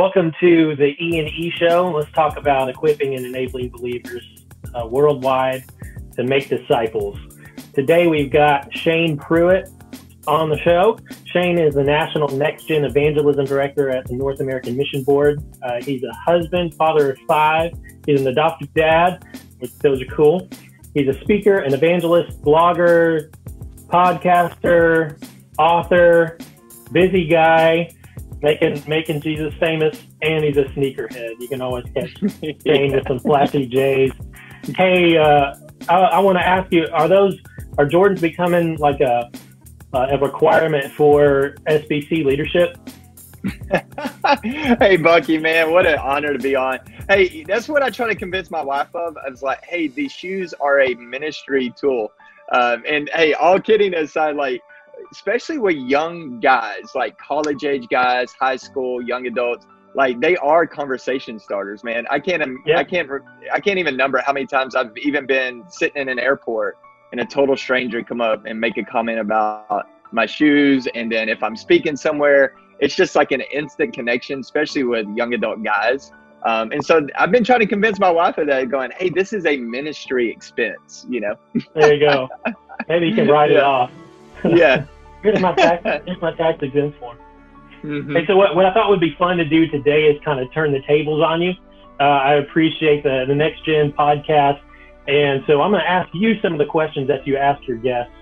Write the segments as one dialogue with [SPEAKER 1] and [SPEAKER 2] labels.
[SPEAKER 1] Welcome to the E and E Show. Let's talk about equipping and enabling believers uh, worldwide to make disciples. Today we've got Shane Pruitt on the show. Shane is the National Next Gen Evangelism Director at the North American Mission Board. Uh, he's a husband, father of five. He's an adopted dad, which those are cool. He's a speaker, an evangelist, blogger, podcaster, author, busy guy making making Jesus famous, and he's a sneakerhead. You can always catch Shane with some flashy J's. Hey, uh, I, I want to ask you: Are those are Jordans becoming like a a requirement for SBC leadership?
[SPEAKER 2] hey, Bucky, man, what an honor to be on. Hey, that's what I try to convince my wife of. I was like, hey, these shoes are a ministry tool. Um, and hey, all kidding aside, like especially with young guys, like college age guys, high school, young adults, like they are conversation starters, man. I can't, yeah. I can't, I can't even number how many times I've even been sitting in an airport and a total stranger come up and make a comment about my shoes. And then if I'm speaking somewhere, it's just like an instant connection, especially with young adult guys. Um, and so I've been trying to convince my wife of that, going, "Hey, this is a ministry expense," you know.
[SPEAKER 1] there you go. and you can write yeah. it off.
[SPEAKER 2] yeah.
[SPEAKER 1] Here's my tax. here's my form. Mm-hmm. Hey, so what, what I thought would be fun to do today is kind of turn the tables on you. Uh, I appreciate the the Next Gen podcast, and so I'm going to ask you some of the questions that you ask your guests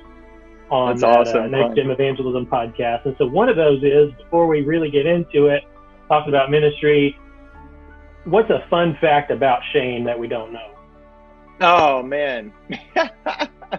[SPEAKER 1] on
[SPEAKER 2] That's that, awesome.
[SPEAKER 1] uh, Next Gen Evangelism podcast. And so one of those is before we really get into it, talking about ministry. What's a fun fact about Shane that we don't know?
[SPEAKER 2] Oh man.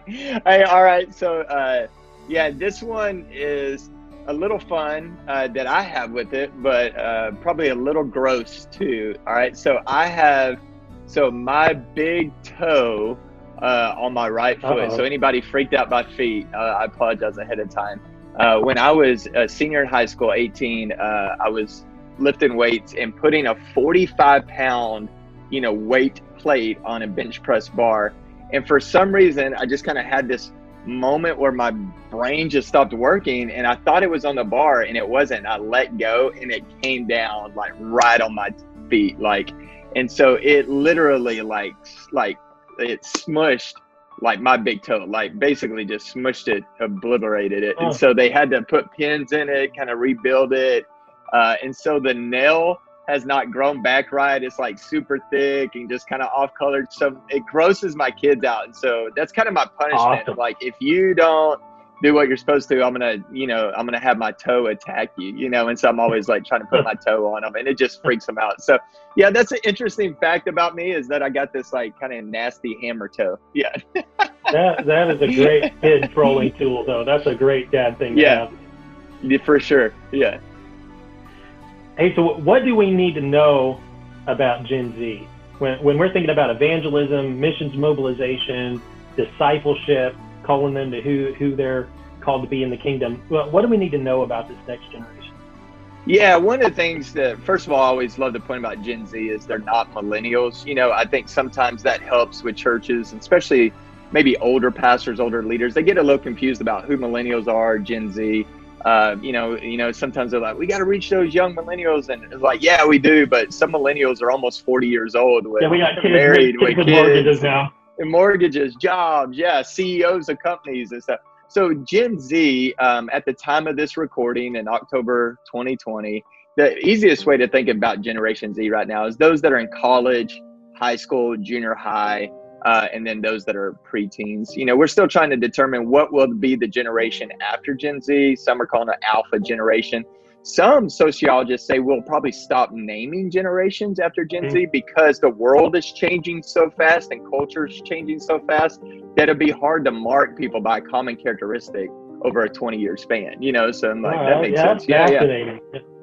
[SPEAKER 2] hey, all right. So. Uh, yeah, this one is a little fun uh, that I have with it, but uh, probably a little gross too. All right, so I have so my big toe uh, on my right foot. Uh-oh. So anybody freaked out by feet, uh, I apologize ahead of time. Uh, when I was a senior in high school, 18, uh, I was lifting weights and putting a 45 pound, you know, weight plate on a bench press bar. And for some reason, I just kind of had this moment where my brain just stopped working and I thought it was on the bar and it wasn't. I let go and it came down like right on my feet. Like, and so it literally like, like it smushed like my big toe, like basically just smushed it, obliterated it. Oh. And so they had to put pins in it, kind of rebuild it. Uh, and so the nail has not grown back right. It's like super thick and just kind of off colored. So it grosses my kids out. And so that's kind of my punishment. Awesome. Like if you don't do what you're supposed to, I'm gonna, you know, I'm gonna have my toe attack you, you know. And so I'm always like trying to put my toe on them, and it just freaks them out. So yeah, that's an interesting fact about me is that I got this like kind of nasty hammer toe. Yeah.
[SPEAKER 1] that that is a great kid trolling tool, though. That's a great dad thing.
[SPEAKER 2] yeah. Have. For sure. Yeah.
[SPEAKER 1] Hey, so what do we need to know about Gen Z? When, when we're thinking about evangelism, missions mobilization, discipleship, calling them to who, who they're called to be in the kingdom, what do we need to know about this next generation?
[SPEAKER 2] Yeah, one of the things that, first of all, I always love to point about Gen Z is they're not millennials. You know, I think sometimes that helps with churches, especially maybe older pastors, older leaders. They get a little confused about who millennials are, Gen Z uh, you know, you know, sometimes they're like, we got to reach those young millennials, and it's like, yeah, we do, but some millennials are almost forty years old.
[SPEAKER 1] With, yeah, we got kids, married kids, with kids, mortgages now,
[SPEAKER 2] and mortgages, jobs, yeah, CEOs of companies and stuff. So Gen Z, um, at the time of this recording in October 2020, the easiest way to think about Generation Z right now is those that are in college, high school, junior high, uh, and then those that are preteens. You know, we're still trying to determine what will be the generation after Gen Z. Some are calling it alpha generation. Some sociologists say we'll probably stop naming generations after Gen mm. Z because the world is changing so fast and culture is changing so fast that it'd be hard to mark people by a common characteristic over a 20 year span. You know, so I'm like, that makes
[SPEAKER 1] yeah,
[SPEAKER 2] sense.
[SPEAKER 1] Yeah, yeah.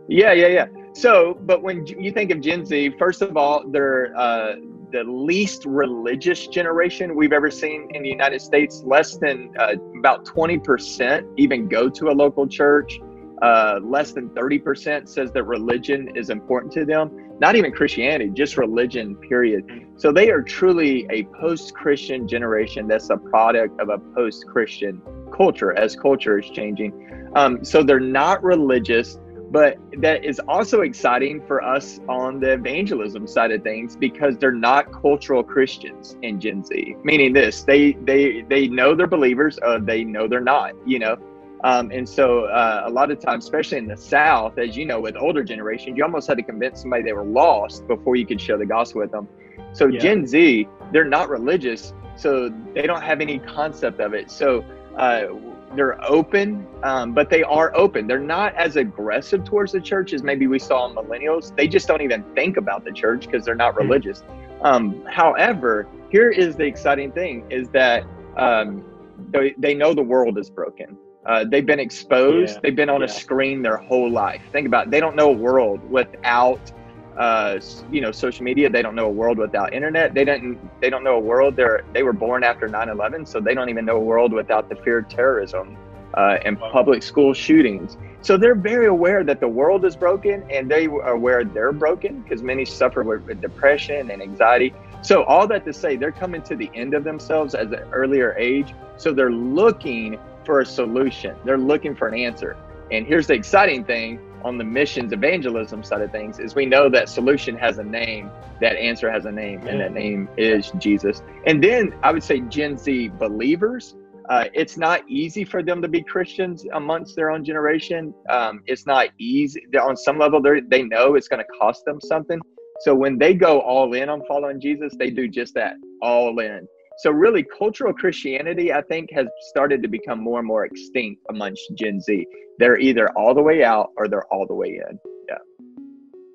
[SPEAKER 2] Yeah, yeah, yeah. So, but when you think of Gen Z, first of all, they're uh, the least religious generation we've ever seen in the United States. Less than uh, about 20% even go to a local church. Uh, less than 30% says that religion is important to them. Not even Christianity, just religion, period. So they are truly a post Christian generation that's a product of a post Christian culture as culture is changing. Um, so they're not religious but that is also exciting for us on the evangelism side of things because they're not cultural Christians in Gen Z. Meaning this, they they they know they're believers, uh, they know they're not. You know, um, and so uh, a lot of times, especially in the South, as you know, with older generations, you almost had to convince somebody they were lost before you could share the gospel with them. So yeah. Gen Z, they're not religious, so they don't have any concept of it. So uh, they're open, um, but they are open. They're not as aggressive towards the church as maybe we saw in millennials. They just don't even think about the church because they're not hmm. religious. Um, however, here is the exciting thing: is that um, they, they know the world is broken. Uh, they've been exposed. Yeah. They've been on yeah. a screen their whole life. Think about it. They don't know a world without uh, you know social media they don't know a world without internet. They don't they don't know a world they're they were born after 9-11 so they don't even know a world without the fear of terrorism uh, and public school shootings. So they're very aware that the world is broken and they are aware they're broken because many suffer with depression and anxiety. So all that to say they're coming to the end of themselves at an earlier age so they're looking for a solution. They're looking for an answer. And here's the exciting thing on the missions evangelism side of things is we know that solution has a name, that answer has a name, and that name is Jesus. And then I would say Gen Z believers. Uh, it's not easy for them to be Christians amongst their own generation. Um, it's not easy. On some level, they know it's going to cost them something. So when they go all in on following Jesus, they do just that, all in. So really, cultural Christianity, I think, has started to become more and more extinct amongst Gen Z. They're either all the way out or they're all the way in. Yeah.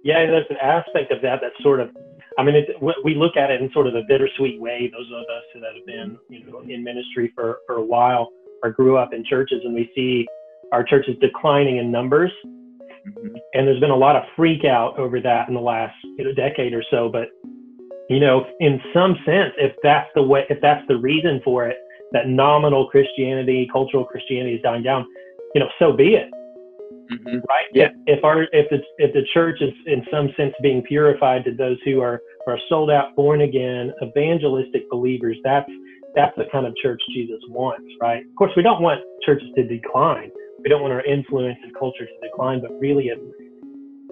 [SPEAKER 1] Yeah, there's an aspect of that that's sort of, I mean, it, we look at it in sort of a bittersweet way. Those of us that have been, you know, in ministry for, for a while or grew up in churches, and we see our churches declining in numbers. Mm-hmm. And there's been a lot of freak out over that in the last you know, decade or so. But you know, in some sense, if that's the way, if that's the reason for it, that nominal Christianity, cultural Christianity is dying down, you know, so be it. Mm-hmm. Right?
[SPEAKER 2] Yeah.
[SPEAKER 1] If, if our if the if the church is in some sense being purified to those who are are sold out, born again, evangelistic believers, that's that's the kind of church Jesus wants, right? Of course, we don't want churches to decline. We don't want our influence and culture to decline, but really, if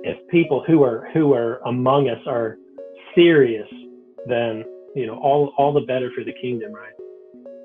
[SPEAKER 1] if people who are who are among us are serious then you know all all the better for the kingdom, right?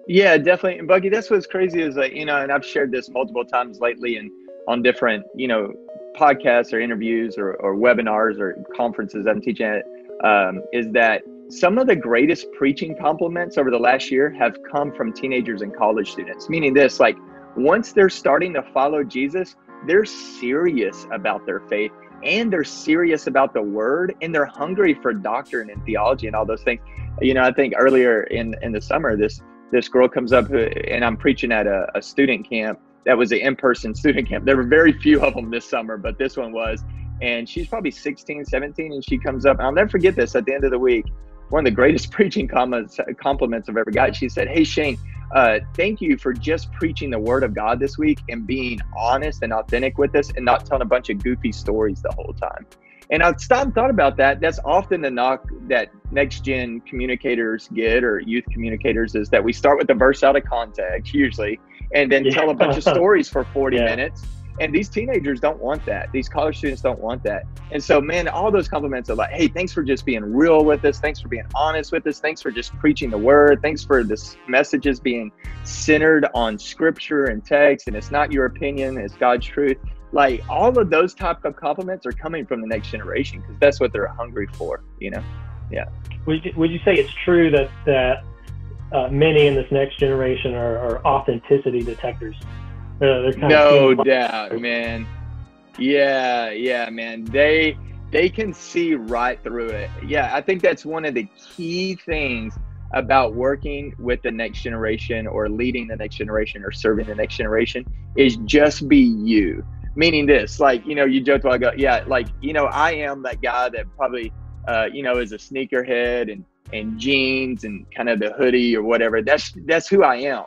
[SPEAKER 2] Yeah, definitely. And Bucky, that's what's crazy is like you know, and I've shared this multiple times lately, and on different you know podcasts or interviews or, or webinars or conferences I'm teaching at, um, is that some of the greatest preaching compliments over the last year have come from teenagers and college students. Meaning this, like once they're starting to follow Jesus, they're serious about their faith and they're serious about the word and they're hungry for doctrine and theology and all those things. You know, I think earlier in in the summer, this this girl comes up and I'm preaching at a, a student camp that was an in-person student camp. There were very few of them this summer, but this one was. And she's probably 16, 17, and she comes up, and I'll never forget this at the end of the week. One of the greatest preaching comments, compliments I've ever got. She said, Hey, Shane, uh, thank you for just preaching the word of God this week and being honest and authentic with us and not telling a bunch of goofy stories the whole time. And I've stopped and thought about that. That's often the knock that next gen communicators get or youth communicators is that we start with the verse out of context, usually, and then yeah. tell a bunch of stories for 40 yeah. minutes and these teenagers don't want that. These college students don't want that. And so, man, all those compliments are like, hey, thanks for just being real with us. Thanks for being honest with us. Thanks for just preaching the word. Thanks for this messages being centered on scripture and text. And it's not your opinion, it's God's truth. Like all of those type of compliments are coming from the next generation because that's what they're hungry for, you know? Yeah.
[SPEAKER 1] Would you, would you say it's true that, that uh, many in this next generation are, are authenticity detectors?
[SPEAKER 2] Uh, no doubt, man. Yeah, yeah, man. They they can see right through it. Yeah, I think that's one of the key things about working with the next generation or leading the next generation or serving the next generation is just be you. Meaning this, like, you know, you joke I go, yeah, like, you know, I am that guy that probably, uh, you know, is a sneakerhead and, and jeans and kind of the hoodie or whatever. That's, that's who I am.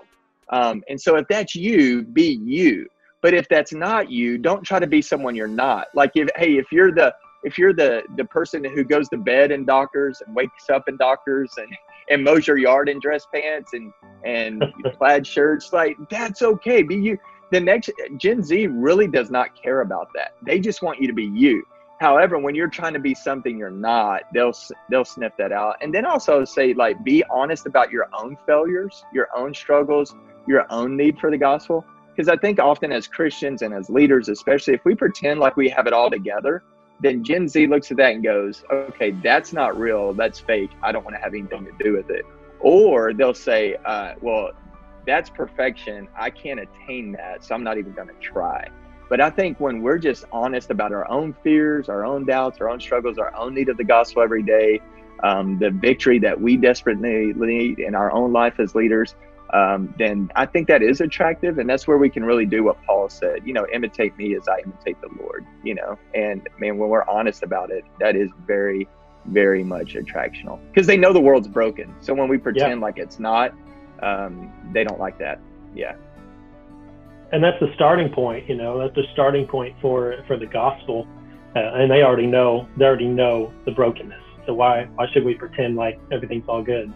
[SPEAKER 2] Um, and so if that's you, be you. But if that's not you, don't try to be someone you're not. Like if hey, if you're the if you're the the person who goes to bed in Dockers and wakes up in Dockers and and mows your yard in dress pants and and plaid shirts, like that's okay. Be you. the next Gen Z really does not care about that. They just want you to be you. However, when you're trying to be something you're not, they'll they'll sniff that out. And then also say like be honest about your own failures, your own struggles, your own need for the gospel. Because I think often as Christians and as leaders, especially if we pretend like we have it all together, then Gen Z looks at that and goes, "Okay, that's not real. That's fake. I don't want to have anything to do with it." Or they'll say, uh, "Well, that's perfection. I can't attain that, so I'm not even going to try." But I think when we're just honest about our own fears, our own doubts, our own struggles, our own need of the gospel every day, um, the victory that we desperately need in our own life as leaders, um, then I think that is attractive. And that's where we can really do what Paul said, you know, imitate me as I imitate the Lord, you know. And man, when we're honest about it, that is very, very much attractional because they know the world's broken. So when we pretend yeah. like it's not, um, they don't like that. Yeah
[SPEAKER 1] and that's the starting point. You know, that's the starting point for for the gospel, uh, and they already know they already know the brokenness. So why why should we pretend like everything's all good?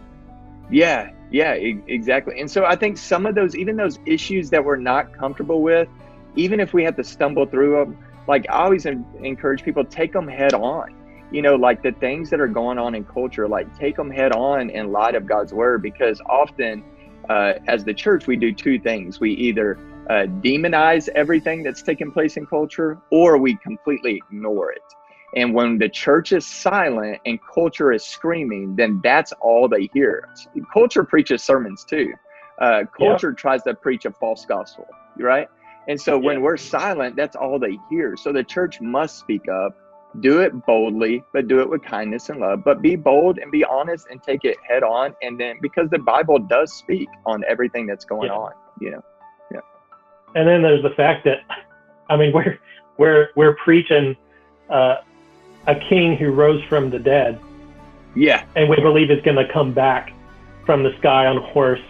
[SPEAKER 2] Yeah, yeah, e- exactly. And so I think some of those, even those issues that we're not comfortable with, even if we have to stumble through them, like I always encourage people take them head on. You know, like the things that are going on in culture, like take them head on in light of God's word, because often uh, as the church we do two things: we either uh, demonize everything that's taking place in culture or we completely ignore it. And when the church is silent and culture is screaming, then that's all they hear. Culture preaches sermons too. Uh, culture yeah. tries to preach a false gospel, right? And so when yeah. we're silent, that's all they hear. So the church must speak up, do it boldly, but do it with kindness and love. But be bold and be honest and take it head on. And then because the Bible does speak on everything that's going yeah. on, you know Yeah.
[SPEAKER 1] and then there's the fact that, I mean, we're we're we're preaching uh, a king who rose from the dead.
[SPEAKER 2] Yeah.
[SPEAKER 1] And we believe is going to come back from the sky on a horse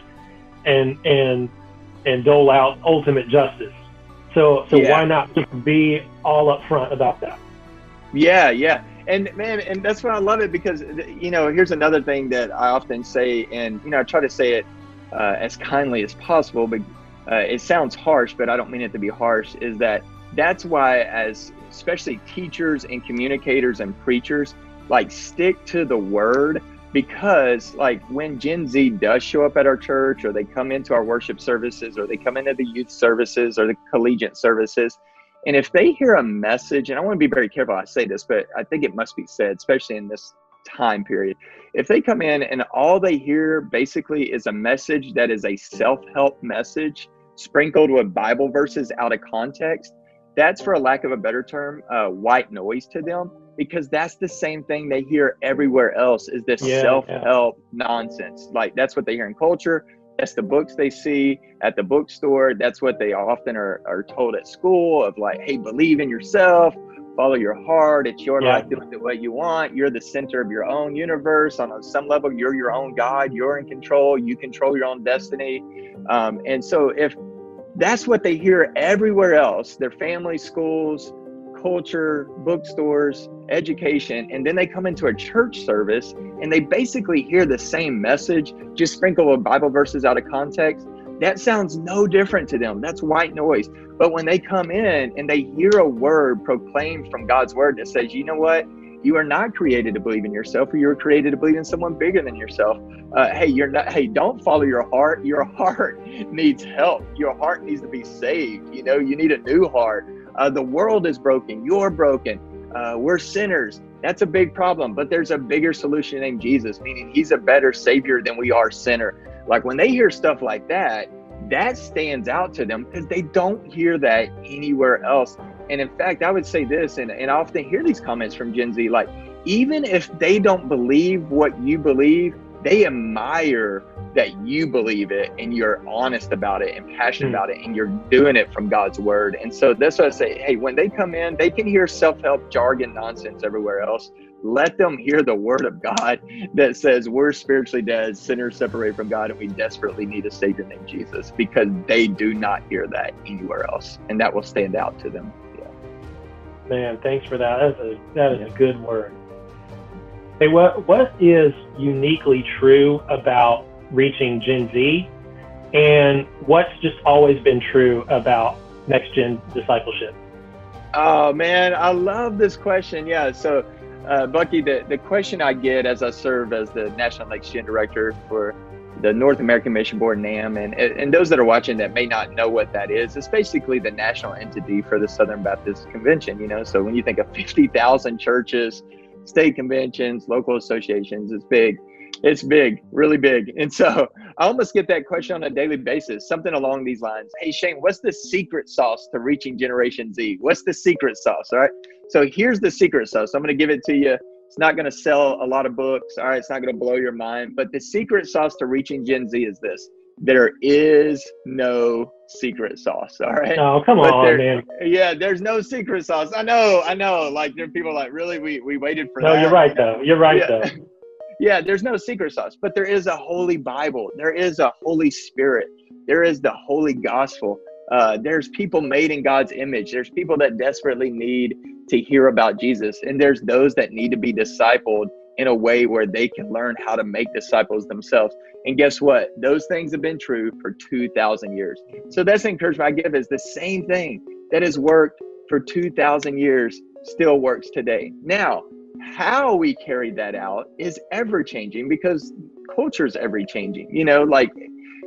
[SPEAKER 1] and and and dole out ultimate justice. So so yeah. why not just be all up front about that?
[SPEAKER 2] Yeah, yeah. And man, and that's why I love it because you know, here's another thing that I often say and you know, I try to say it uh, as kindly as possible, but uh, it sounds harsh, but I don't mean it to be harsh, is that that's why, as especially teachers and communicators and preachers, like stick to the word because, like, when Gen Z does show up at our church or they come into our worship services or they come into the youth services or the collegiate services, and if they hear a message, and I want to be very careful I say this, but I think it must be said, especially in this time period. If they come in and all they hear basically is a message that is a self help message sprinkled with Bible verses out of context, that's for a lack of a better term, uh, white noise to them because that's the same thing they hear everywhere else is this yeah, self help yeah. nonsense. Like that's what they hear in culture. That's the books they see at the bookstore. That's what they often are, are told at school of like, hey, believe in yourself follow your heart. It's your yeah. life. Do it the way you want. You're the center of your own universe. On some level, you're your own God. You're in control. You control your own destiny. Um, and so, if that's what they hear everywhere else, their family, schools, culture, bookstores, education, and then they come into a church service and they basically hear the same message, just sprinkle with Bible verses out of context that sounds no different to them. That's white noise. But when they come in and they hear a word proclaimed from God's word that says, you know what? You are not created to believe in yourself, or you are created to believe in someone bigger than yourself. Uh, hey, you're not. Hey, don't follow your heart. Your heart needs help. Your heart needs to be saved. You know, you need a new heart. Uh, the world is broken. You're broken. Uh, we're sinners. That's a big problem. But there's a bigger solution named Jesus, meaning He's a better Savior than we are sinner. Like when they hear stuff like that, that stands out to them because they don't hear that anywhere else. And in fact, I would say this, and, and I often hear these comments from Gen Z like, even if they don't believe what you believe, they admire that you believe it and you're honest about it and passionate mm. about it and you're doing it from God's word. And so that's what I say. Hey, when they come in, they can hear self help jargon nonsense everywhere else let them hear the word of God that says we're spiritually dead, sinners separated from God, and we desperately need a Savior named Jesus because they do not hear that anywhere else. And that will stand out to them.
[SPEAKER 1] Man, thanks for that. That's a, that is a good word. Hey, what, what is uniquely true about reaching Gen Z and what's just always been true about next gen discipleship?
[SPEAKER 2] Oh man, I love this question. Yeah, so uh, Bucky, the, the question I get as I serve as the National Next Gen Director for the North American Mission Board, NAMB, and, and those that are watching that may not know what that is, it's basically the national entity for the Southern Baptist Convention. You know, so when you think of 50,000 churches, state conventions, local associations, it's big. It's big, really big. And so I almost get that question on a daily basis, something along these lines. Hey, Shane, what's the secret sauce to reaching Generation Z? What's the secret sauce? All right. So here's the secret sauce. I'm going to give it to you. It's not going to sell a lot of books. All right. It's not going to blow your mind. But the secret sauce to reaching Gen Z is this there is no secret sauce. All right.
[SPEAKER 1] Oh, come but on, there, man.
[SPEAKER 2] Yeah, there's no secret sauce. I know, I know. Like there are people like, really? We we waited for that.
[SPEAKER 1] no,
[SPEAKER 2] that.
[SPEAKER 1] you're right though. You're right
[SPEAKER 2] yeah.
[SPEAKER 1] though.
[SPEAKER 2] yeah, there's no secret sauce, but there is a holy Bible. There is a Holy Spirit. There is the holy gospel. Uh, there's people made in God's image. There's people that desperately need to hear about Jesus. And there's those that need to be discipled in a way where they can learn how to make disciples themselves. And guess what? Those things have been true for 2,000 years. So that's the encouragement I give is the same thing that has worked for 2,000 years still works today. Now, how we carry that out is ever changing because culture is ever changing you know like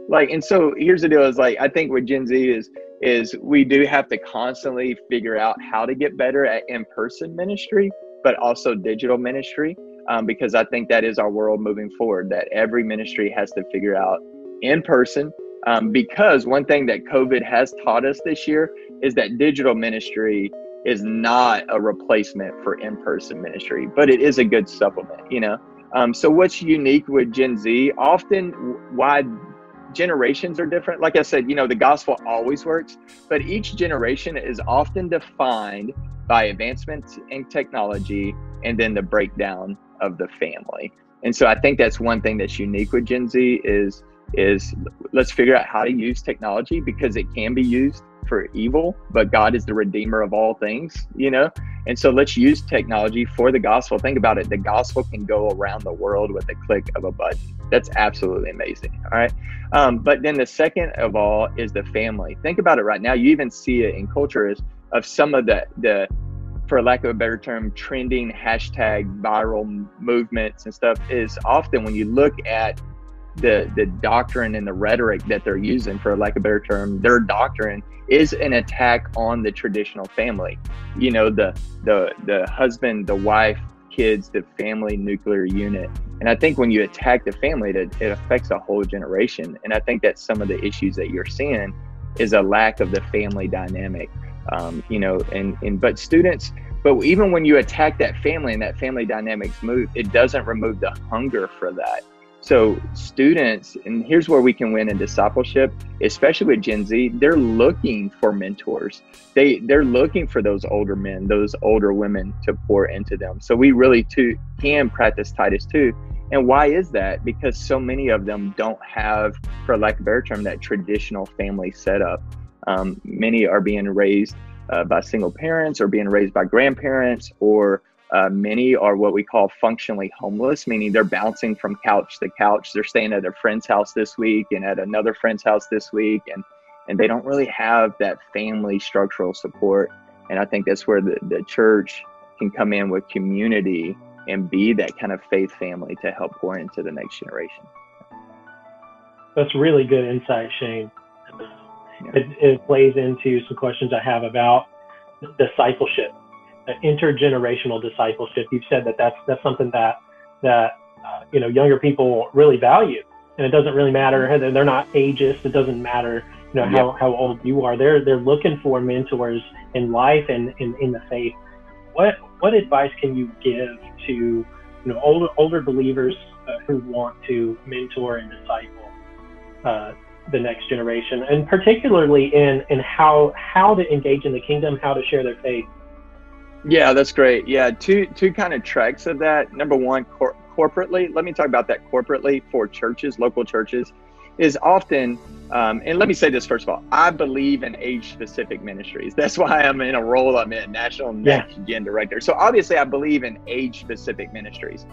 [SPEAKER 2] like and so here's the deal is like i think with gen z is is we do have to constantly figure out how to get better at in-person ministry but also digital ministry um, because i think that is our world moving forward that every ministry has to figure out in person um, because one thing that covid has taught us this year is that digital ministry is not a replacement for in-person ministry, but it is a good supplement, you know. Um, so what's unique with Gen Z? Often why generations are different. Like I said, you know, the gospel always works, but each generation is often defined by advancements in technology and then the breakdown of the family. And so I think that's one thing that's unique with Gen Z is is let's figure out how to use technology because it can be used for evil, but God is the redeemer of all things, you know? And so let's use technology for the gospel. Think about it. The gospel can go around the world with a click of a button. That's absolutely amazing. All right. Um, but then the second of all is the family. Think about it right now. You even see it in culture is of some of the, the, for lack of a better term, trending hashtag viral movements and stuff is often when you look at the the doctrine and the rhetoric that they're using for lack of a better term their doctrine is an attack on the traditional family. You know the the the husband the wife kids the family nuclear unit. And i think when you attack the family it, it affects a whole generation. And i think that's some of the issues that you're seeing is a lack of the family dynamic um, you know and and but students but even when you attack that family and that family dynamics move it doesn't remove the hunger for that so students, and here's where we can win in discipleship, especially with Gen Z, they're looking for mentors. They they're looking for those older men, those older women to pour into them. So we really too can practice Titus two. And why is that? Because so many of them don't have, for lack of a better term, that traditional family setup. Um, many are being raised uh, by single parents or being raised by grandparents or uh, many are what we call functionally homeless, meaning they're bouncing from couch to couch. They're staying at a friend's house this week and at another friend's house this week, and and they don't really have that family structural support. And I think that's where the, the church can come in with community and be that kind of faith family to help pour into the next generation.
[SPEAKER 1] That's really good insight, Shane. Yeah. It, it plays into some questions I have about discipleship intergenerational discipleship. You've said that that's that's something that that uh, you know younger people really value, and it doesn't really matter. They're not ageist. It doesn't matter you know how, how old you are. They're they're looking for mentors in life and in, in the faith. What what advice can you give to you know older older believers uh, who want to mentor and disciple uh, the next generation, and particularly in in how how to engage in the kingdom, how to share their faith
[SPEAKER 2] yeah, that's great. Yeah, two two kind of tracks of that. Number one, cor- corporately. Let me talk about that corporately for churches, local churches, is often. Um, and let me say this first of all. I believe in age-specific ministries. That's why I'm in a role I'm in, national next gen director. So obviously, I believe in age-specific ministries.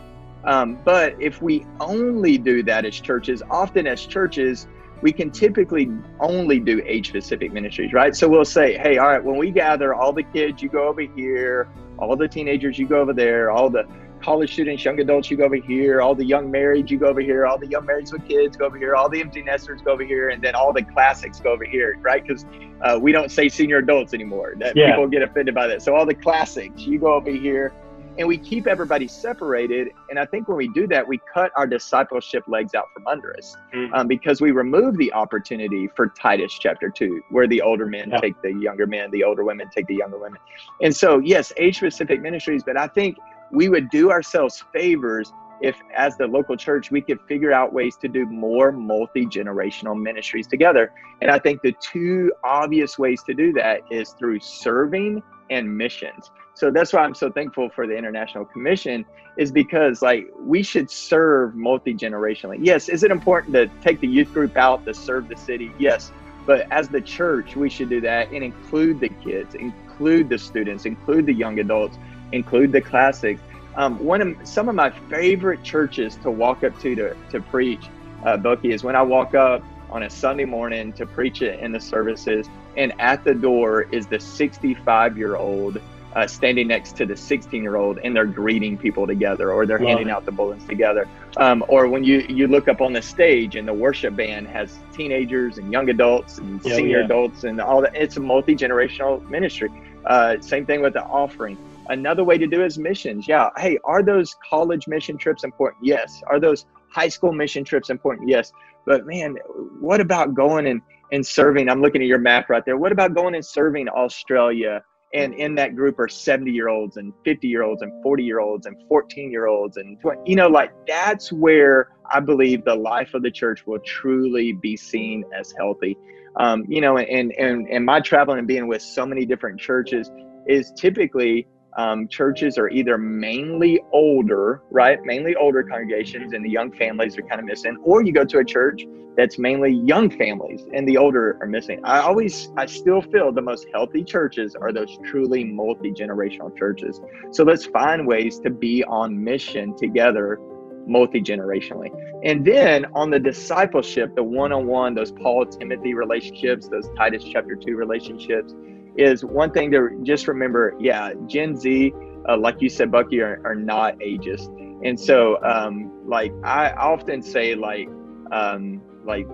[SPEAKER 2] Um, but if we only do that as churches, often as churches, we can typically only do age specific ministries, right? So we'll say, hey, all right, when we gather all the kids, you go over here, all the teenagers, you go over there, all the college students, young adults, you go over here, all the young marrieds, you go over here, all the young marrieds with kids go over here, all the empty nesters go over here, and then all the classics go over here, right? Because uh, we don't say senior adults anymore. That yeah. people get offended by that. So all the classics, you go over here, and we keep everybody separated. And I think when we do that, we cut our discipleship legs out from under us mm-hmm. um, because we remove the opportunity for Titus chapter two, where the older men yeah. take the younger men, the older women take the younger women. And so, yes, age specific ministries, but I think we would do ourselves favors if as the local church we could figure out ways to do more multi-generational ministries together and i think the two obvious ways to do that is through serving and missions so that's why i'm so thankful for the international commission is because like we should serve multi-generationally. Yes is it important to take the youth group out to serve the city? Yes. But as the church we should do that and include the kids include the students include the young adults include the classics. Um, one of some of my favorite churches to walk up to to, to preach, uh, Bucky, is when I walk up on a Sunday morning to preach it in the services, and at the door is the 65 year old uh, standing next to the 16 year old, and they're greeting people together, or they're Love handing it. out the bulletins together. Um, or when you you look up on the stage and the worship band has teenagers and young adults and yeah, senior yeah. adults and all that. It's a multi generational ministry. Uh, same thing with the offering. Another way to do is missions. Yeah. Hey, are those college mission trips important? Yes. Are those high school mission trips important? Yes. But man, what about going and, and serving? I'm looking at your map right there. What about going and serving Australia? And in that group are 70 year olds and 50 year olds and 40 year olds and 14 year olds. And, 20, you know, like that's where I believe the life of the church will truly be seen as healthy. Um, you know, and, and, and my traveling and being with so many different churches is typically um, churches are either mainly older, right? Mainly older congregations, and the young families are kind of missing, or you go to a church that's mainly young families and the older are missing. I always, I still feel the most healthy churches are those truly multi generational churches. So let's find ways to be on mission together multi generationally. And then on the discipleship, the one on one, those Paul Timothy relationships, those Titus chapter 2 relationships, is one thing to just remember yeah gen z uh, like you said bucky are, are not ageist. And so um, like i often say like um, like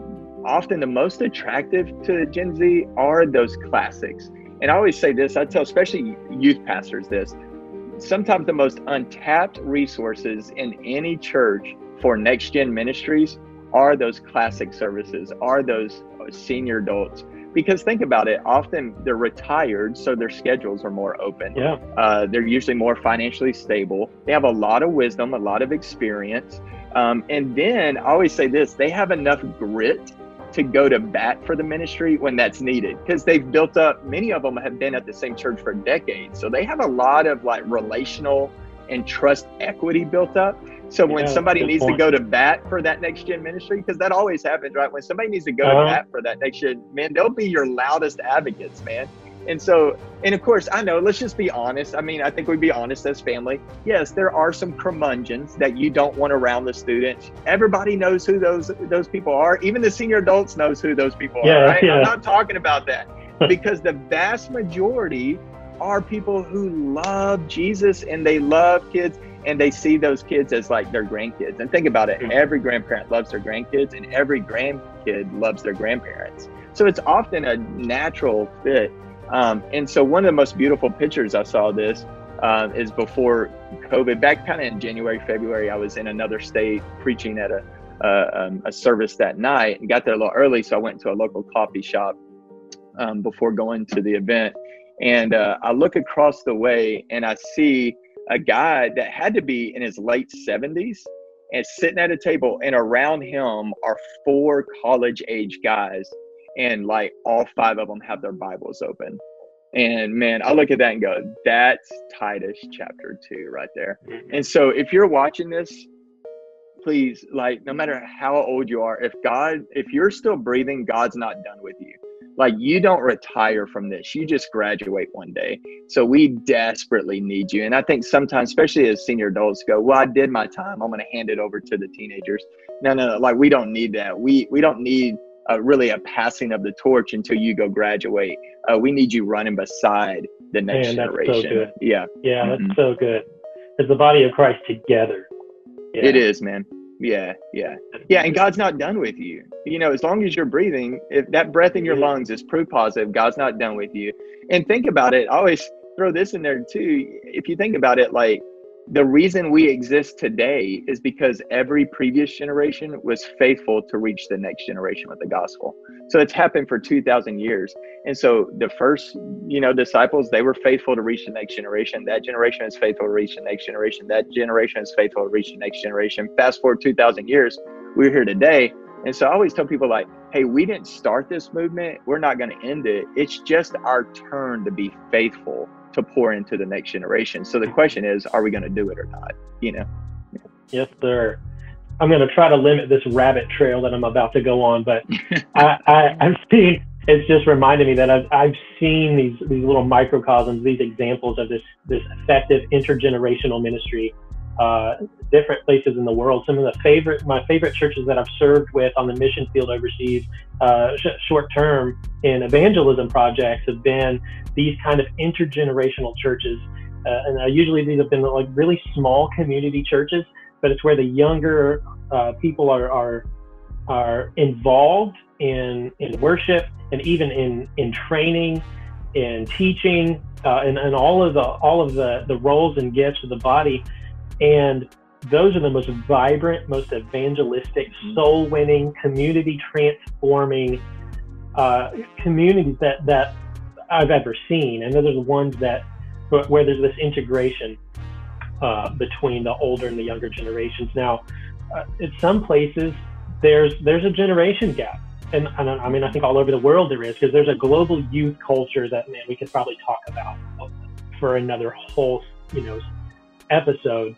[SPEAKER 2] often the most attractive to gen z are those classics. And i always say this i tell especially youth pastors this sometimes the most untapped resources in any church for next gen ministries are those classic services are those senior adults because think about it often they're retired so their schedules are more open.
[SPEAKER 1] Yeah.
[SPEAKER 2] Uh, they're usually more financially stable. They have a lot of wisdom a lot of experience. Um, and then i always say this they have enough grit to go to bat for the ministry when that's needed. Because they've built up many of them have been at the same church for decades. So they have a lot of like relational and trust equity built up so when yeah, somebody needs point. to go to bat for that next gen ministry, because that always happens, right? When somebody needs to go uh-huh. to bat for that next gen, man, they'll be your loudest advocates, man. And so, and of course, I know, let's just be honest. I mean, I think we'd be honest as family. Yes, there are some curmudgeons that you don't want around the students. Everybody knows who those those people are. Even the senior adults knows who those people yeah, are, right? Yeah. I'm not talking about that. because the vast majority are people who love Jesus and they love kids and they see those kids as like their grandkids. And think about it mm-hmm. every grandparent loves their grandkids, and every grandkid loves their grandparents. So it's often a natural fit. Um, and so one of the most beautiful pictures I saw this uh, is before COVID, back kind of in January, February, I was in another state preaching at a, uh, um, a service that night and got there a little early. So I went to a local coffee shop um, before going to the event. And uh, I look across the way and I see a guy that had to be in his late 70s and sitting at a table and around him are four college age guys and like all five of them have their bibles open and man i look at that and go that's titus chapter 2 right there mm-hmm. and so if you're watching this please like no matter how old you are if god if you're still breathing god's not done with you like you don't retire from this you just graduate one day so we desperately need you and i think sometimes especially as senior adults go well i did my time i'm going to hand it over to the teenagers no no no like we don't need that we we don't need uh, really a passing of the torch until you go graduate. Uh, we need you running beside the next
[SPEAKER 1] Man, that's so
[SPEAKER 2] generation.
[SPEAKER 1] good.
[SPEAKER 2] yeah,
[SPEAKER 1] Yeah,
[SPEAKER 2] Mhm.
[SPEAKER 1] that's so good. It's the body of Christ together. Yeah.
[SPEAKER 2] it is, man. Yeah, yeah, yeah. And God's not done with you. You know, as long as you're breathing, if that breath in your lungs is proof positive, God's not done with you. And think about it. I always throw this in there too. If you think about it, like the reason we exist today is because every previous generation was faithful to reach the next generation with the gospel. So it's happened for 2000 years. And so the first, you know, disciples, they were faithful to reach the next generation. That generation is faithful to reach the next generation. That generation is faithful to reach the next generation. Fast forward 2000 years, we're here today. And so I always tell people like, hey, we didn't start this movement. We're not going to end it. It's just our turn to be faithful to pour into the next generation. So the question is, are we going to do it or not? You know?
[SPEAKER 1] Yes, sir. I'm going to try to limit this rabbit trail that I'm about to go on, but I, I, I've seen. It's just reminded me that I've, I've seen these these little microcosms, these examples of this this effective intergenerational ministry, uh, different places in the world. Some of the favorite my favorite churches that I've served with on the mission field overseas, uh, sh- short term in evangelism projects, have been these kind of intergenerational churches, uh, and uh, usually these have been like really small community churches but it's where the younger uh, people are, are are involved in in worship and even in in training, in teaching, uh, and, and all of the all of the the roles and gifts of the body, and those are the most vibrant, most evangelistic, soul winning, community transforming uh, communities that that I've ever seen, and those are the ones that where there's this integration uh, between the older and the younger generations. Now, uh, in some places, there's there's a generation gap, and, and I mean I think all over the world there is because there's a global youth culture that man we could probably talk about for another whole you know episode.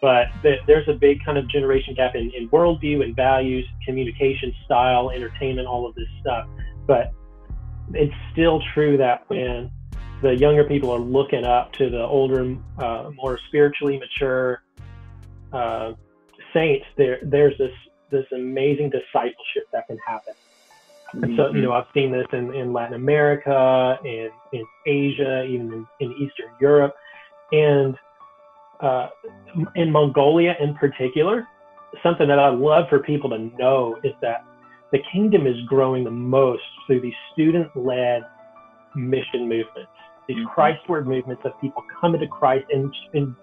[SPEAKER 1] But th- there's a big kind of generation gap in, in worldview and values, communication style, entertainment, all of this stuff. But it's still true that when the younger people are looking up to the older, uh, more spiritually mature uh, saints. There, there's this this amazing discipleship that can happen. And so, you know, I've seen this in, in Latin America, in in Asia, even in, in Eastern Europe, and uh, in Mongolia in particular. Something that I love for people to know is that the kingdom is growing the most through these student-led mission movements these
[SPEAKER 2] Mhm.
[SPEAKER 1] Christward movements of people coming to Christ and, and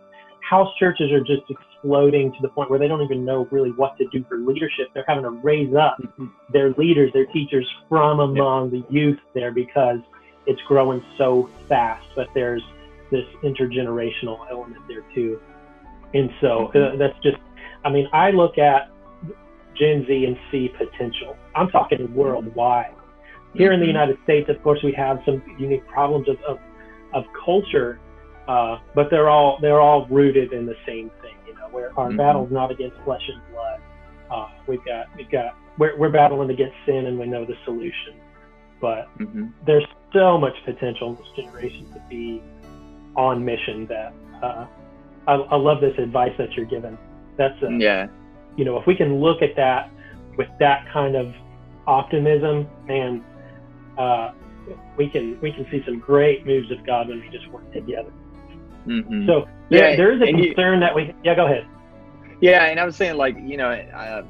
[SPEAKER 1] house churches are just exploding to the point where they don't even know really what to do for leadership. They're having to raise up their leaders, their teachers from among the youth there because it's growing so fast. But there's this intergenerational element there too. And so uh, that's just, I mean, I look at Gen Z and see potential. I'm talking worldwide. Here in the
[SPEAKER 2] Mhm.
[SPEAKER 1] United States, of course, we have some unique problems of, of, of culture, uh, but they're all they're all rooted in the same thing. You know, where our
[SPEAKER 2] Mhm.
[SPEAKER 1] battle's not against flesh and blood. Uh, we've got we've got we're, we're battling against sin, and we know the solution. But
[SPEAKER 2] Mhm.
[SPEAKER 1] there's so much potential in this generation to be on mission that uh, I, I love this advice that you're giving. That's a,
[SPEAKER 2] Yeah.
[SPEAKER 1] you know, if we can look at that with that kind of optimism, and uh, we can we can see some great moves of God when we just work together.
[SPEAKER 2] Mhm.
[SPEAKER 1] So there,
[SPEAKER 2] Yeah,
[SPEAKER 1] there is a
[SPEAKER 2] and you-
[SPEAKER 1] concern that we. Yeah, go ahead.
[SPEAKER 2] Yeah, and I was saying like you know, uh,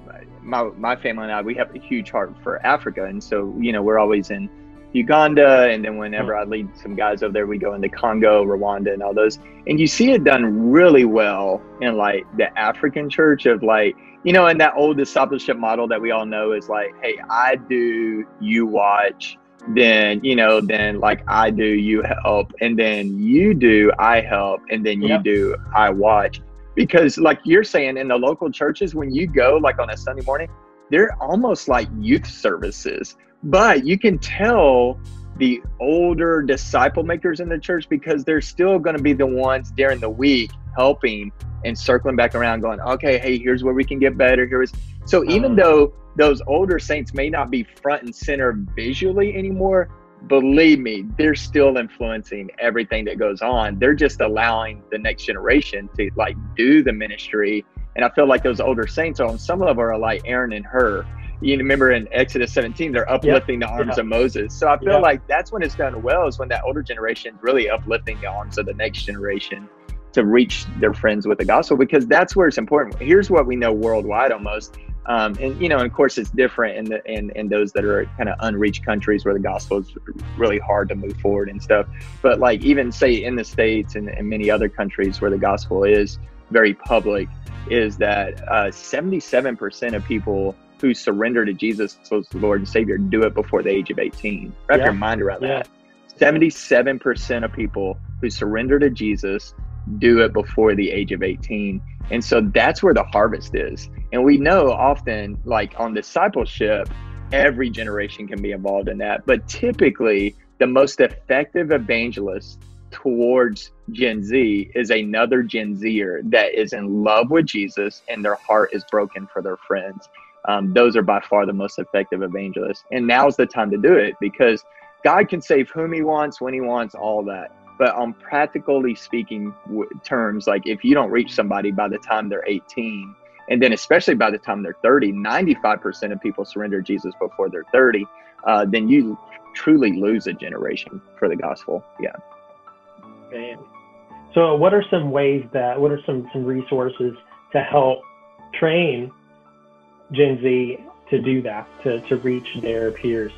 [SPEAKER 2] my my family and I we have a huge heart for Africa, and so you know we're always in Uganda, and then whenever oh. I lead some guys over there, we go into Congo, Rwanda, and all those, and you see it done really well in like the African church of like you know, in that old discipleship model that we all know is like, hey, I do, you watch, then you know, then like I do, you help, and then you do, I help, and then you
[SPEAKER 1] Yep.
[SPEAKER 2] do, I watch. Because like you're saying in the local churches when you go like on a sunday morning they're almost like youth services but you can tell the older disciple makers in the church because they're still going to be the ones during the week helping and circling back around going okay hey here's where we can get better here's so even
[SPEAKER 1] Uh.
[SPEAKER 2] though those older saints may not be front and center visually anymore believe me, they're still influencing everything that goes on. They're just allowing the next generation to like do the ministry. And I feel like those older saints on some of them are like Aaron and Hur. You remember in Exodus 17, they're uplifting yep. the arms of Moses. So I feel yep. like that's when it's done well, is when that older generation is really uplifting the arms of the next generation to reach their friends with the gospel because that's where it's important. Here's what we know worldwide almost. Um, and you know, and of course, it's different in the in, in those that are kind of unreached countries where the gospel is really hard to move forward and stuff. But like even say in the states and, and many other countries where the gospel is very public, is that uh, 77% of people who surrender to Jesus as Lord and Savior do it before the age of 18. Wrap yeah. your mind around yeah. that. 77% of people who surrender to Jesus do it before the age of 18. And so that's where the harvest is. And we know often, like on discipleship, every generation can be involved in that. But typically, the most effective evangelist towards Gen Z is another Gen Zer that is in love with Jesus and their heart is broken for their friends. Um, those are by far the most effective evangelists. And now's the time to do it because God can save whom He wants, when He wants, all that. But on practically speaking w- terms, like if you don't reach somebody by the time they're 18, and then especially by the time they're 30, 95% of people surrender Jesus before they're 30, uh, then you truly lose a generation for the gospel. Yeah.
[SPEAKER 1] Man. So, what are some ways that, what are some, some resources to help train Gen Z to do that, to, to reach their peers?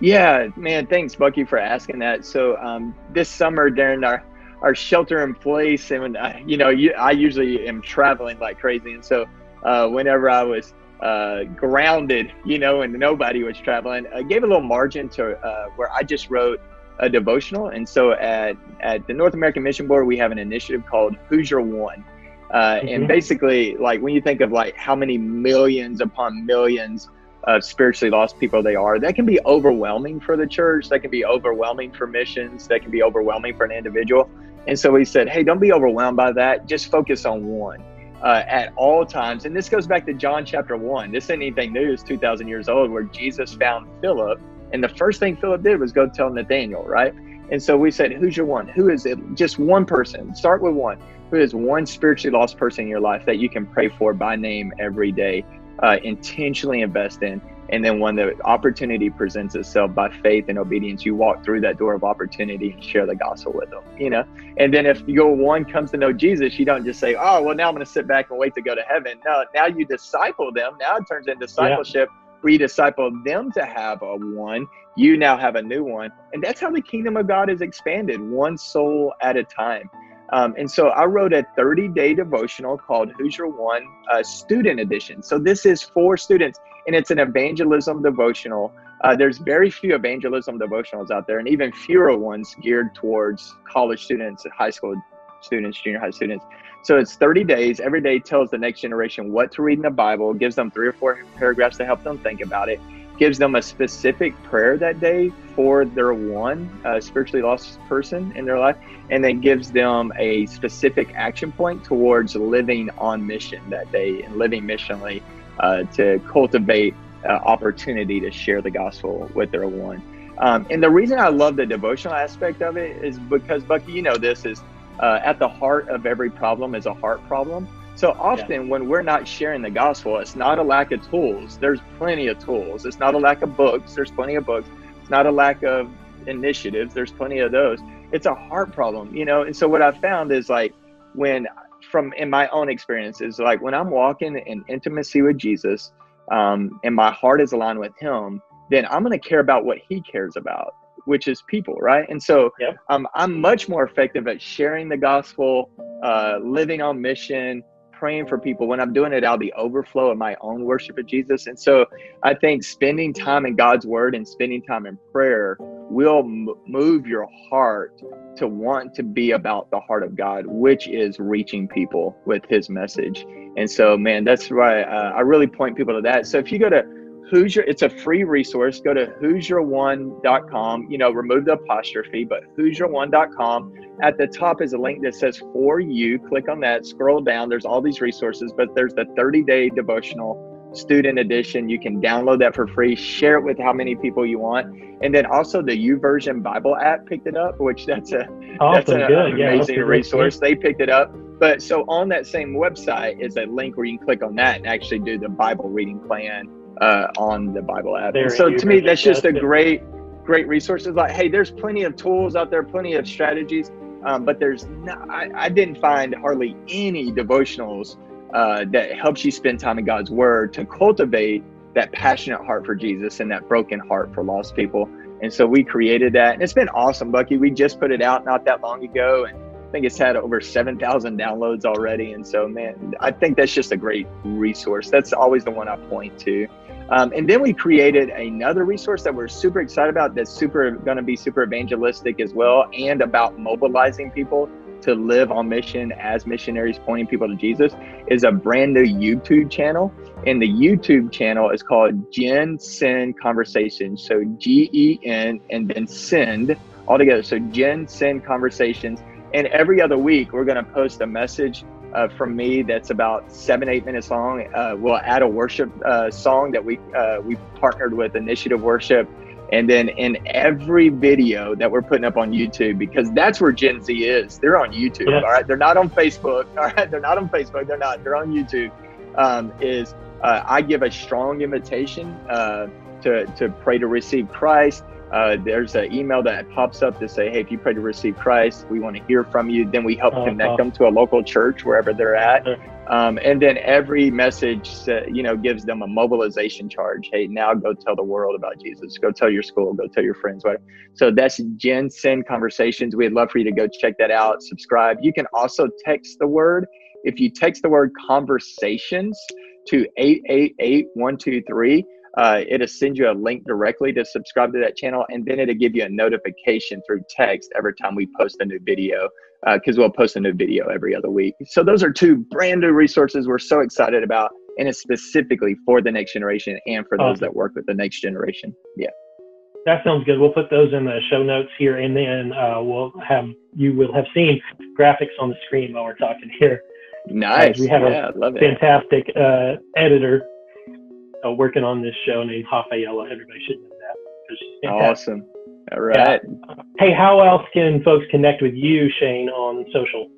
[SPEAKER 2] Yeah, man, thanks, Bucky, for asking that. So, um, this summer during our our shelter in place, and uh, you know, you, I usually am traveling like crazy, and so uh, whenever I was uh, grounded, you know, and nobody was traveling, I gave a little margin to uh, where I just wrote a devotional. And so at at the North American Mission Board, we have an initiative called Who's Your One. Uh, mm-hmm. And basically, like when you think of like how many millions upon millions of spiritually lost people they are, that can be overwhelming for the church. That can be overwhelming for missions. That can be overwhelming for an individual. And so we said, hey, don't be overwhelmed by that. Just focus on one uh, at all times. And this goes back to John chapter one. This ain't anything new. It's 2,000 years old where Jesus found Philip. And the first thing Philip did was go tell Nathaniel, right? And so we said, who's your one? Who is it? Just one person. Start with one. Who is one spiritually lost person in your life that you can pray for by name every day? uh, intentionally invest in. And then when the opportunity presents itself by faith and obedience, you walk through that door of opportunity and share the gospel with them, you know? And then if your one comes to know Jesus, you don't just say, oh, well, now I'm going to sit back and wait to go to heaven. No, now you disciple them. Now it turns into discipleship yeah. where you disciple them to have a one. You now have a new one. And that's how the kingdom of God is expanded, one soul at a time. Um, and so I wrote a 30 day devotional called Who's Your One uh, Student Edition. So this is for students and it's an evangelism devotional. Uh, there's very few evangelism devotionals out there and even fewer ones geared towards college students, high school students, junior high students. So it's 30 days. Every day tells the next generation what to read in the Bible, gives them three or four paragraphs to help them think about it gives them a specific prayer that day for their one uh, spiritually lost person in their life, and then gives them a specific action point towards living on mission that day and living missionally uh, to cultivate uh, opportunity to share the gospel with their one. Um, and the reason I love the devotional aspect of it is because, Bucky, you know this is uh, at the heart of every problem is a heart problem. So often yeah. when we're not sharing the gospel, it's not a lack of tools. There's plenty of tools. It's not a lack of books. There's plenty of books. It's not a lack of initiatives. There's plenty of those. It's a heart problem, you know? And so what I've found is like when from in my own experiences, like when I'm walking in intimacy with Jesus, um, and my heart is aligned with him, then I'm going to care about what he cares about, which is people, right? And so yep. um, I'm much more effective at sharing the gospel, uh, living on mission, praying for people, when I'm doing it out the overflow of my own worship of Jesus. And so I think spending time in God's word and spending time in prayer will m- move your heart to want to be about the heart of God, which is reaching people with his message. And so, man, that's why uh, I really point people to that. So if you go to Hoosier, it's a free resource. Go to whosyourone.com. You know, remove the apostrophe, but whosyourone.com. At the top is a link that says for you. Click on that, scroll down. There's all these resources, but there's the 30 day devotional student edition. You can download that for free, share it with how many people you want. And then also the YouVersion Bible app picked it up, which that's a awesome, that's an amazing yeah, resource. They picked it up. But so on that same website is a link where you can click on that and actually do the Bible reading plan uh, on the Bible app. so to me, that's just a great, great resource. It's like, hey, there's plenty of tools out there, plenty of strategies, um, but there's not, I, I, didn't find hardly any devotionals uh, that helps you spend time in God's Word to cultivate that passionate heart for Jesus and that broken heart for lost people. And so we created that, and it's been awesome, Bucky. We just put it out not that long ago, and I think it's had over 7,000 downloads already. And so, man, I think that's just a great resource. That's always the one I point to. Um, and then we created another resource that we're super excited about that's super going to be super evangelistic as well and about mobilizing people to live on mission as missionaries pointing people to Jesus is a brand new YouTube channel. And the YouTube channel is called GenSend Conversations. So G E N and then send all together. So GenSend Conversations. And every other week, we're going to post a message uh, from me that's about seven, eight minutes long. Uh, we'll add a worship uh, song that we uh, we partnered with Initiative Worship, and then in every video that we're putting up on YouTube, because that's where Gen Z is. They're on YouTube. Yes. All right, they're not on Facebook. All right, they're not on Facebook. They're not. They're on YouTube. Um, is uh, I give a strong invitation uh, to to pray to receive Christ uh, there's an email that pops up to say, hey, if you pray to receive Christ, we want to hear from you. Then we help uh, connect uh, them to a local church wherever they're at. Um, and then every message, uh, you know, gives them a mobilization charge. Hey, now go tell the world about Jesus. Go tell your school. Go tell your friends. Whatever. So that's GenSend Conversations. We'd love for you to go check that out. Subscribe. You can also text the word. If you text the word conversations to 888 123, uh, it'll send you a link directly to subscribe to that channel, and then it'll give you a notification through text every time we post a new video because uh, we'll post a new video every other week. So those are two brand new resources we're so excited about, and it's specifically for the next generation and for those that work with the next generation. Yeah.
[SPEAKER 1] That sounds good. We'll put those in the show notes here, and then uh, we'll have you will have seen graphics on the screen while we're talking here.
[SPEAKER 2] Nice.
[SPEAKER 1] we have yeah, a fantastic uh, editor uh, working on this show named Rafaela. Everybody should know that.
[SPEAKER 2] Awesome. All right.
[SPEAKER 1] Yeah. Hey, how else can folks connect with you, Shane, on social?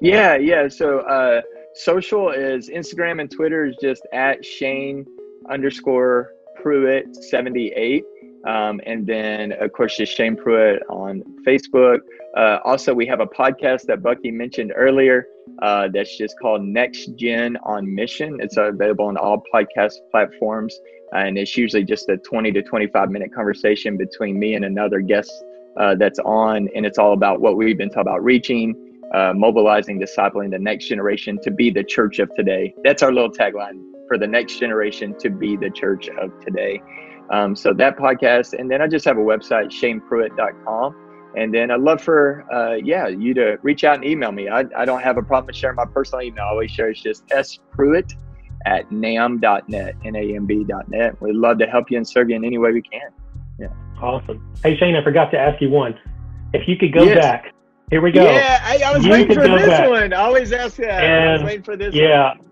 [SPEAKER 2] Yeah, yeah. So uh, social is Instagram and Twitter is just at Shane underscore Pruitt 78. Um, and then, of course, just Shane Pruitt on Facebook. Uh, also, we have a podcast that Bucky mentioned earlier uh, that's just called Next Gen on Mission. It's available on all podcast platforms. And it's usually just a 20 to 25 minute conversation between me and another guest uh, that's on. And it's all about what we've been talking about reaching, uh, mobilizing, discipling the next generation to be the church of today. That's our little tagline for the next generation to be the church of today. Um, so that podcast. And then I just have a website, shanepruitt.com and then I'd love for, uh, yeah, you to reach out and email me. I, I don't have a problem with sharing my personal email. I always share it's just spruitt at namb.net, N-A-M-B.net. We'd love to help you and serve you in any way we can. Yeah.
[SPEAKER 1] Awesome. Hey, Shane, I forgot to ask you one. If you could go yes. back, here we go.
[SPEAKER 2] Yeah, I, I was you waiting for this back. one. I always ask that. And, I was waiting for this
[SPEAKER 1] yeah, one.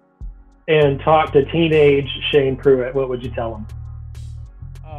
[SPEAKER 1] and talk to teenage Shane Pruitt, what would you tell him?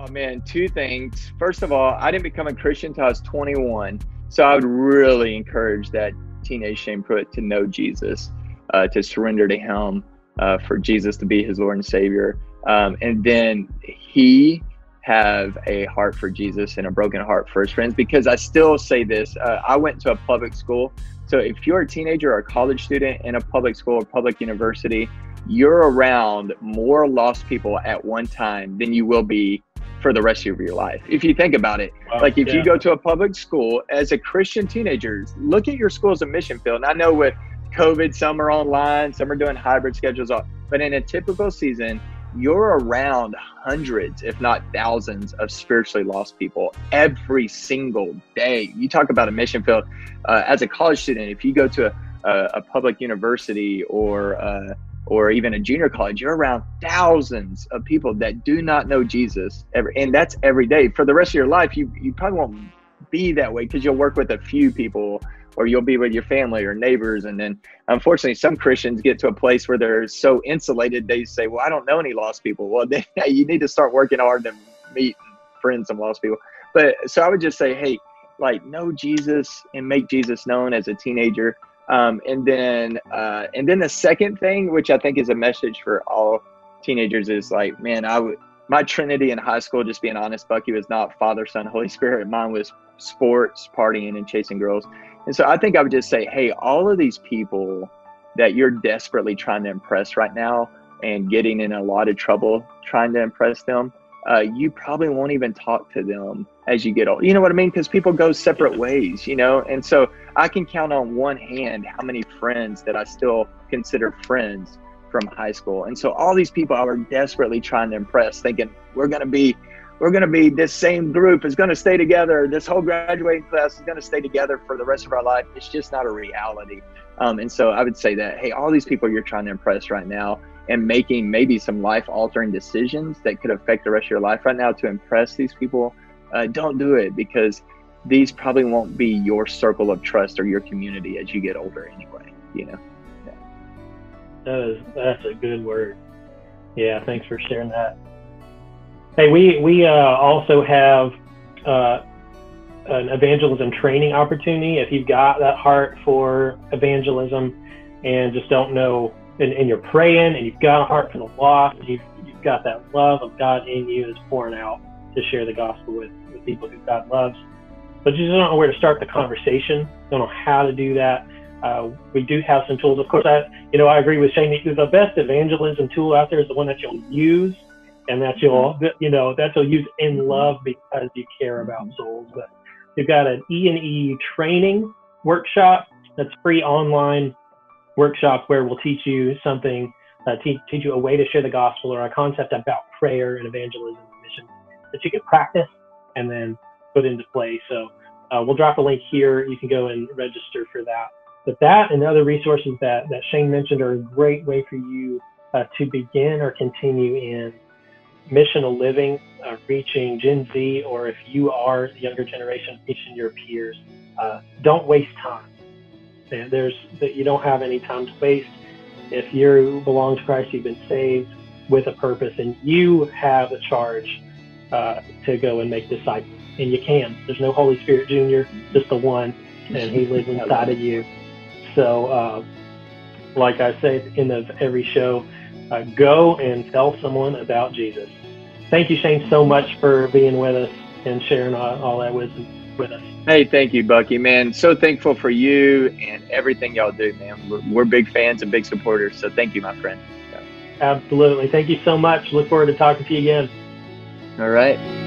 [SPEAKER 2] Oh man, two things. First of all, I didn't become a Christian until I was 21, so I would really encourage that teenage Shane Pruitt to know Jesus, uh, to surrender to Him, uh, for Jesus to be His Lord and Savior, um, and then he have a heart for Jesus and a broken heart for His friends. Because I still say this: uh, I went to a public school, so if you're a teenager or a college student in a public school or public university, you're around more lost people at one time than you will be for the rest of your life. If you think about it, wow, like if yeah. you go to a public school as a Christian teenager, look at your school as a mission field. And I know with COVID, some are online, some are doing hybrid schedules, but in a typical season, you're around hundreds, if not thousands, of spiritually lost people every single day. You talk about a mission field. Uh, as a college student, if you go to a, a, a public university or uh, or even a junior college, you're around thousands of people that do not know Jesus, and that's every day. For the rest of your life, you you probably won't be that way because you'll work with a few people, or you'll be with your family or neighbors, and then unfortunately, some Christians get to a place where they're so insulated they say, "Well, I don't know any lost people." Well, then you need to start working hard to meet and friend some lost people. But so I would just say, hey, like know Jesus and make Jesus known as a teenager um, and then, uh, and then the second thing, which I think is a message for all teenagers is like, man, I would my Trinity in high school, just being honest, Bucky was not Father, Son, Holy Spirit. Mine was sports, partying, and chasing girls. And so I think I would just say, hey, all of these people that you're desperately trying to impress right now and getting in a lot of trouble trying to impress them, uh, you probably won't even talk to them as you get old. You know what I mean? Because people go separate ways, you know? And so I can count on one hand how many friends that I still consider friends from high school. And so all these people I were desperately trying to impress, thinking we're going to be we're going to be this same group is going to stay together. This whole graduating class is going to stay together for the rest of our life. It's just not a reality. Um, and so I would say that, hey, all these people you're trying to impress right now and making maybe some life altering decisions that could affect the rest of your life right now to impress these people, uh, don't do it because these probably won't be your circle of trust or your community as you get older anyway, you know?
[SPEAKER 1] That is that's a good word. Yeah, thanks for sharing that. Hey, we we uh, also have uh, an evangelism training opportunity. If you've got that heart for evangelism and just don't know, and, and you're praying and you've got a heart for the lost, you've, you've got that love of God in you is pouring out to share the gospel with, with people who God loves, but you just don't know where to start the conversation, don't know how to do that. Uh, we do have some tools. Of course, I, you know, I agree with Shane. That the best evangelism tool out there is the one that you'll use, and that you'll, you know, that you'll use in love because you care about souls. But we've got an E and E training workshop that's free online workshop where we'll teach you something, uh, teach, teach you a way to share the gospel or a concept about prayer and evangelism and mission that you can practice and then put into play. So uh, we'll drop a link here. You can go and register for that. But that and other resources that, that Shane mentioned are a great way for you uh, to begin or continue in missional living, uh, reaching Gen Z, or if you are the younger generation, reaching your peers. Uh, don't waste time. There's that you don't have any time to waste. If you belong to Christ, you've been saved with a purpose, and you have a charge uh, to go and make disciples. And you can. There's no Holy Spirit Junior, just the one, and He lives inside of you. So, uh, like I say at the, end of every show, uh, go and tell someone about Jesus. Thank you, Shane, so much for being with us and sharing all, all that wisdom with us.
[SPEAKER 2] Hey, thank you, Bucky, man. So thankful for you and everything y'all do, man. We're, we're big fans and big supporters. So thank you, my friend.
[SPEAKER 1] Absolutely. Thank you so much. Look forward to talking to you again.
[SPEAKER 2] All right.